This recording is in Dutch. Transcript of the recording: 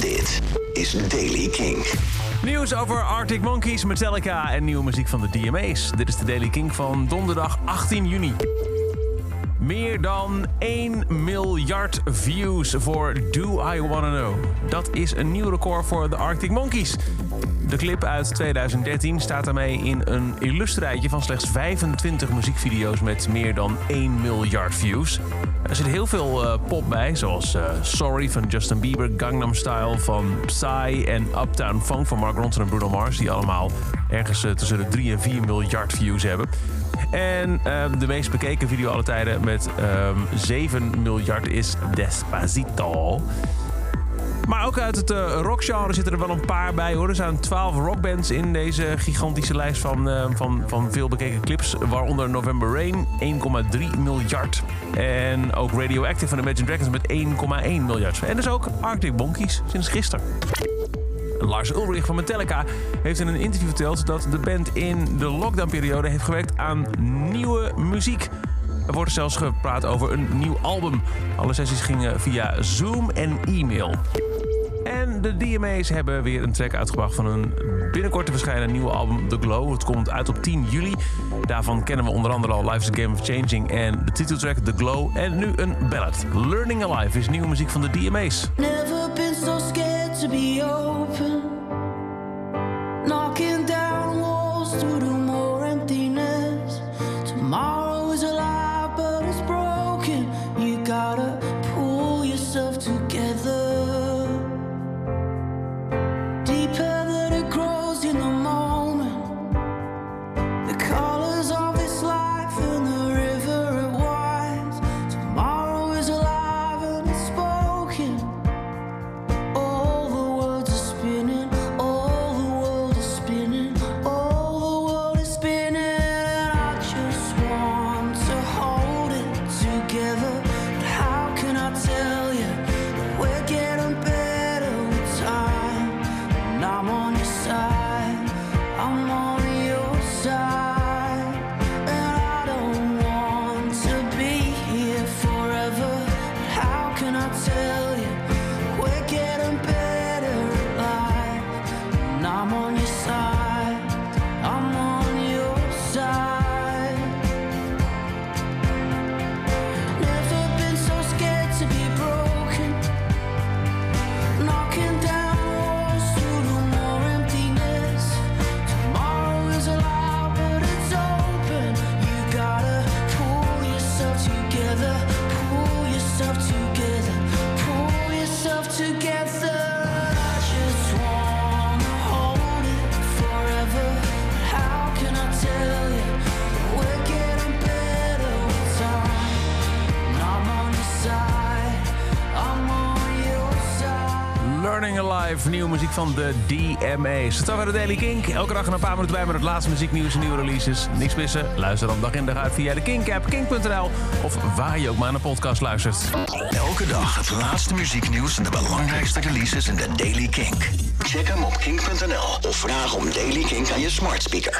Dit is Daily King. Nieuws over Arctic Monkeys, Metallica en nieuwe muziek van de DMA's. Dit is de Daily King van donderdag 18 juni. Meer dan 1 miljard views voor Do I Wanna Know. Dat is een nieuw record voor de Arctic Monkeys. De clip uit 2013 staat daarmee in een illustre rijtje van slechts 25 muziekvideo's met meer dan 1 miljard views. Er zit heel veel eh, pop bij, zoals eh, Sorry van Justin Bieber, Gangnam Style van Psy en Uptown Funk van Mark Ronson en Bruno Mars, die allemaal ergens eh, tussen de 3 en 4 miljard views hebben. En de meest bekeken video alle tijden met 7 miljard is Despacito. Maar ook uit het uh, rockgenre zitten er wel een paar bij hoor. Er zijn 12 rockbands in deze gigantische lijst van, uh, van, van veel bekeken clips. Waaronder November Rain, 1,3 miljard. En ook Radioactive van Imagine Dragons met 1,1 miljard. En dus ook Arctic Monkeys sinds gisteren. Lars Ulrich van Metallica heeft in een interview verteld dat de band in de lockdownperiode heeft gewerkt aan nieuwe muziek. Er wordt zelfs gepraat over een nieuw album. Alle sessies gingen via Zoom en e-mail. En de DMA's hebben weer een track uitgebracht van een binnenkort te verschijnen nieuwe album The Glow. Het komt uit op 10 juli. Daarvan kennen we onder andere al Life's a Game of Changing en de titeltrack The Glow. En nu een ballad. Learning Alive is nieuwe muziek van de DMA's. Never been so scared to be open. Knocking down walls through the together. Pull yourself together. Pull yourself together. Alive, nieuwe muziek van de DMA's. Het was de Daily Kink. Elke dag een paar minuten bij met het laatste muzieknieuws en nieuwe releases. Niks missen? Luister dan dag in dag uit via de Kink-app, kink.nl... of waar je ook maar naar een podcast luistert. Elke dag het laatste muzieknieuws en de belangrijkste releases in de Daily King. Check hem op kink.nl of vraag om Daily King aan je smart speaker.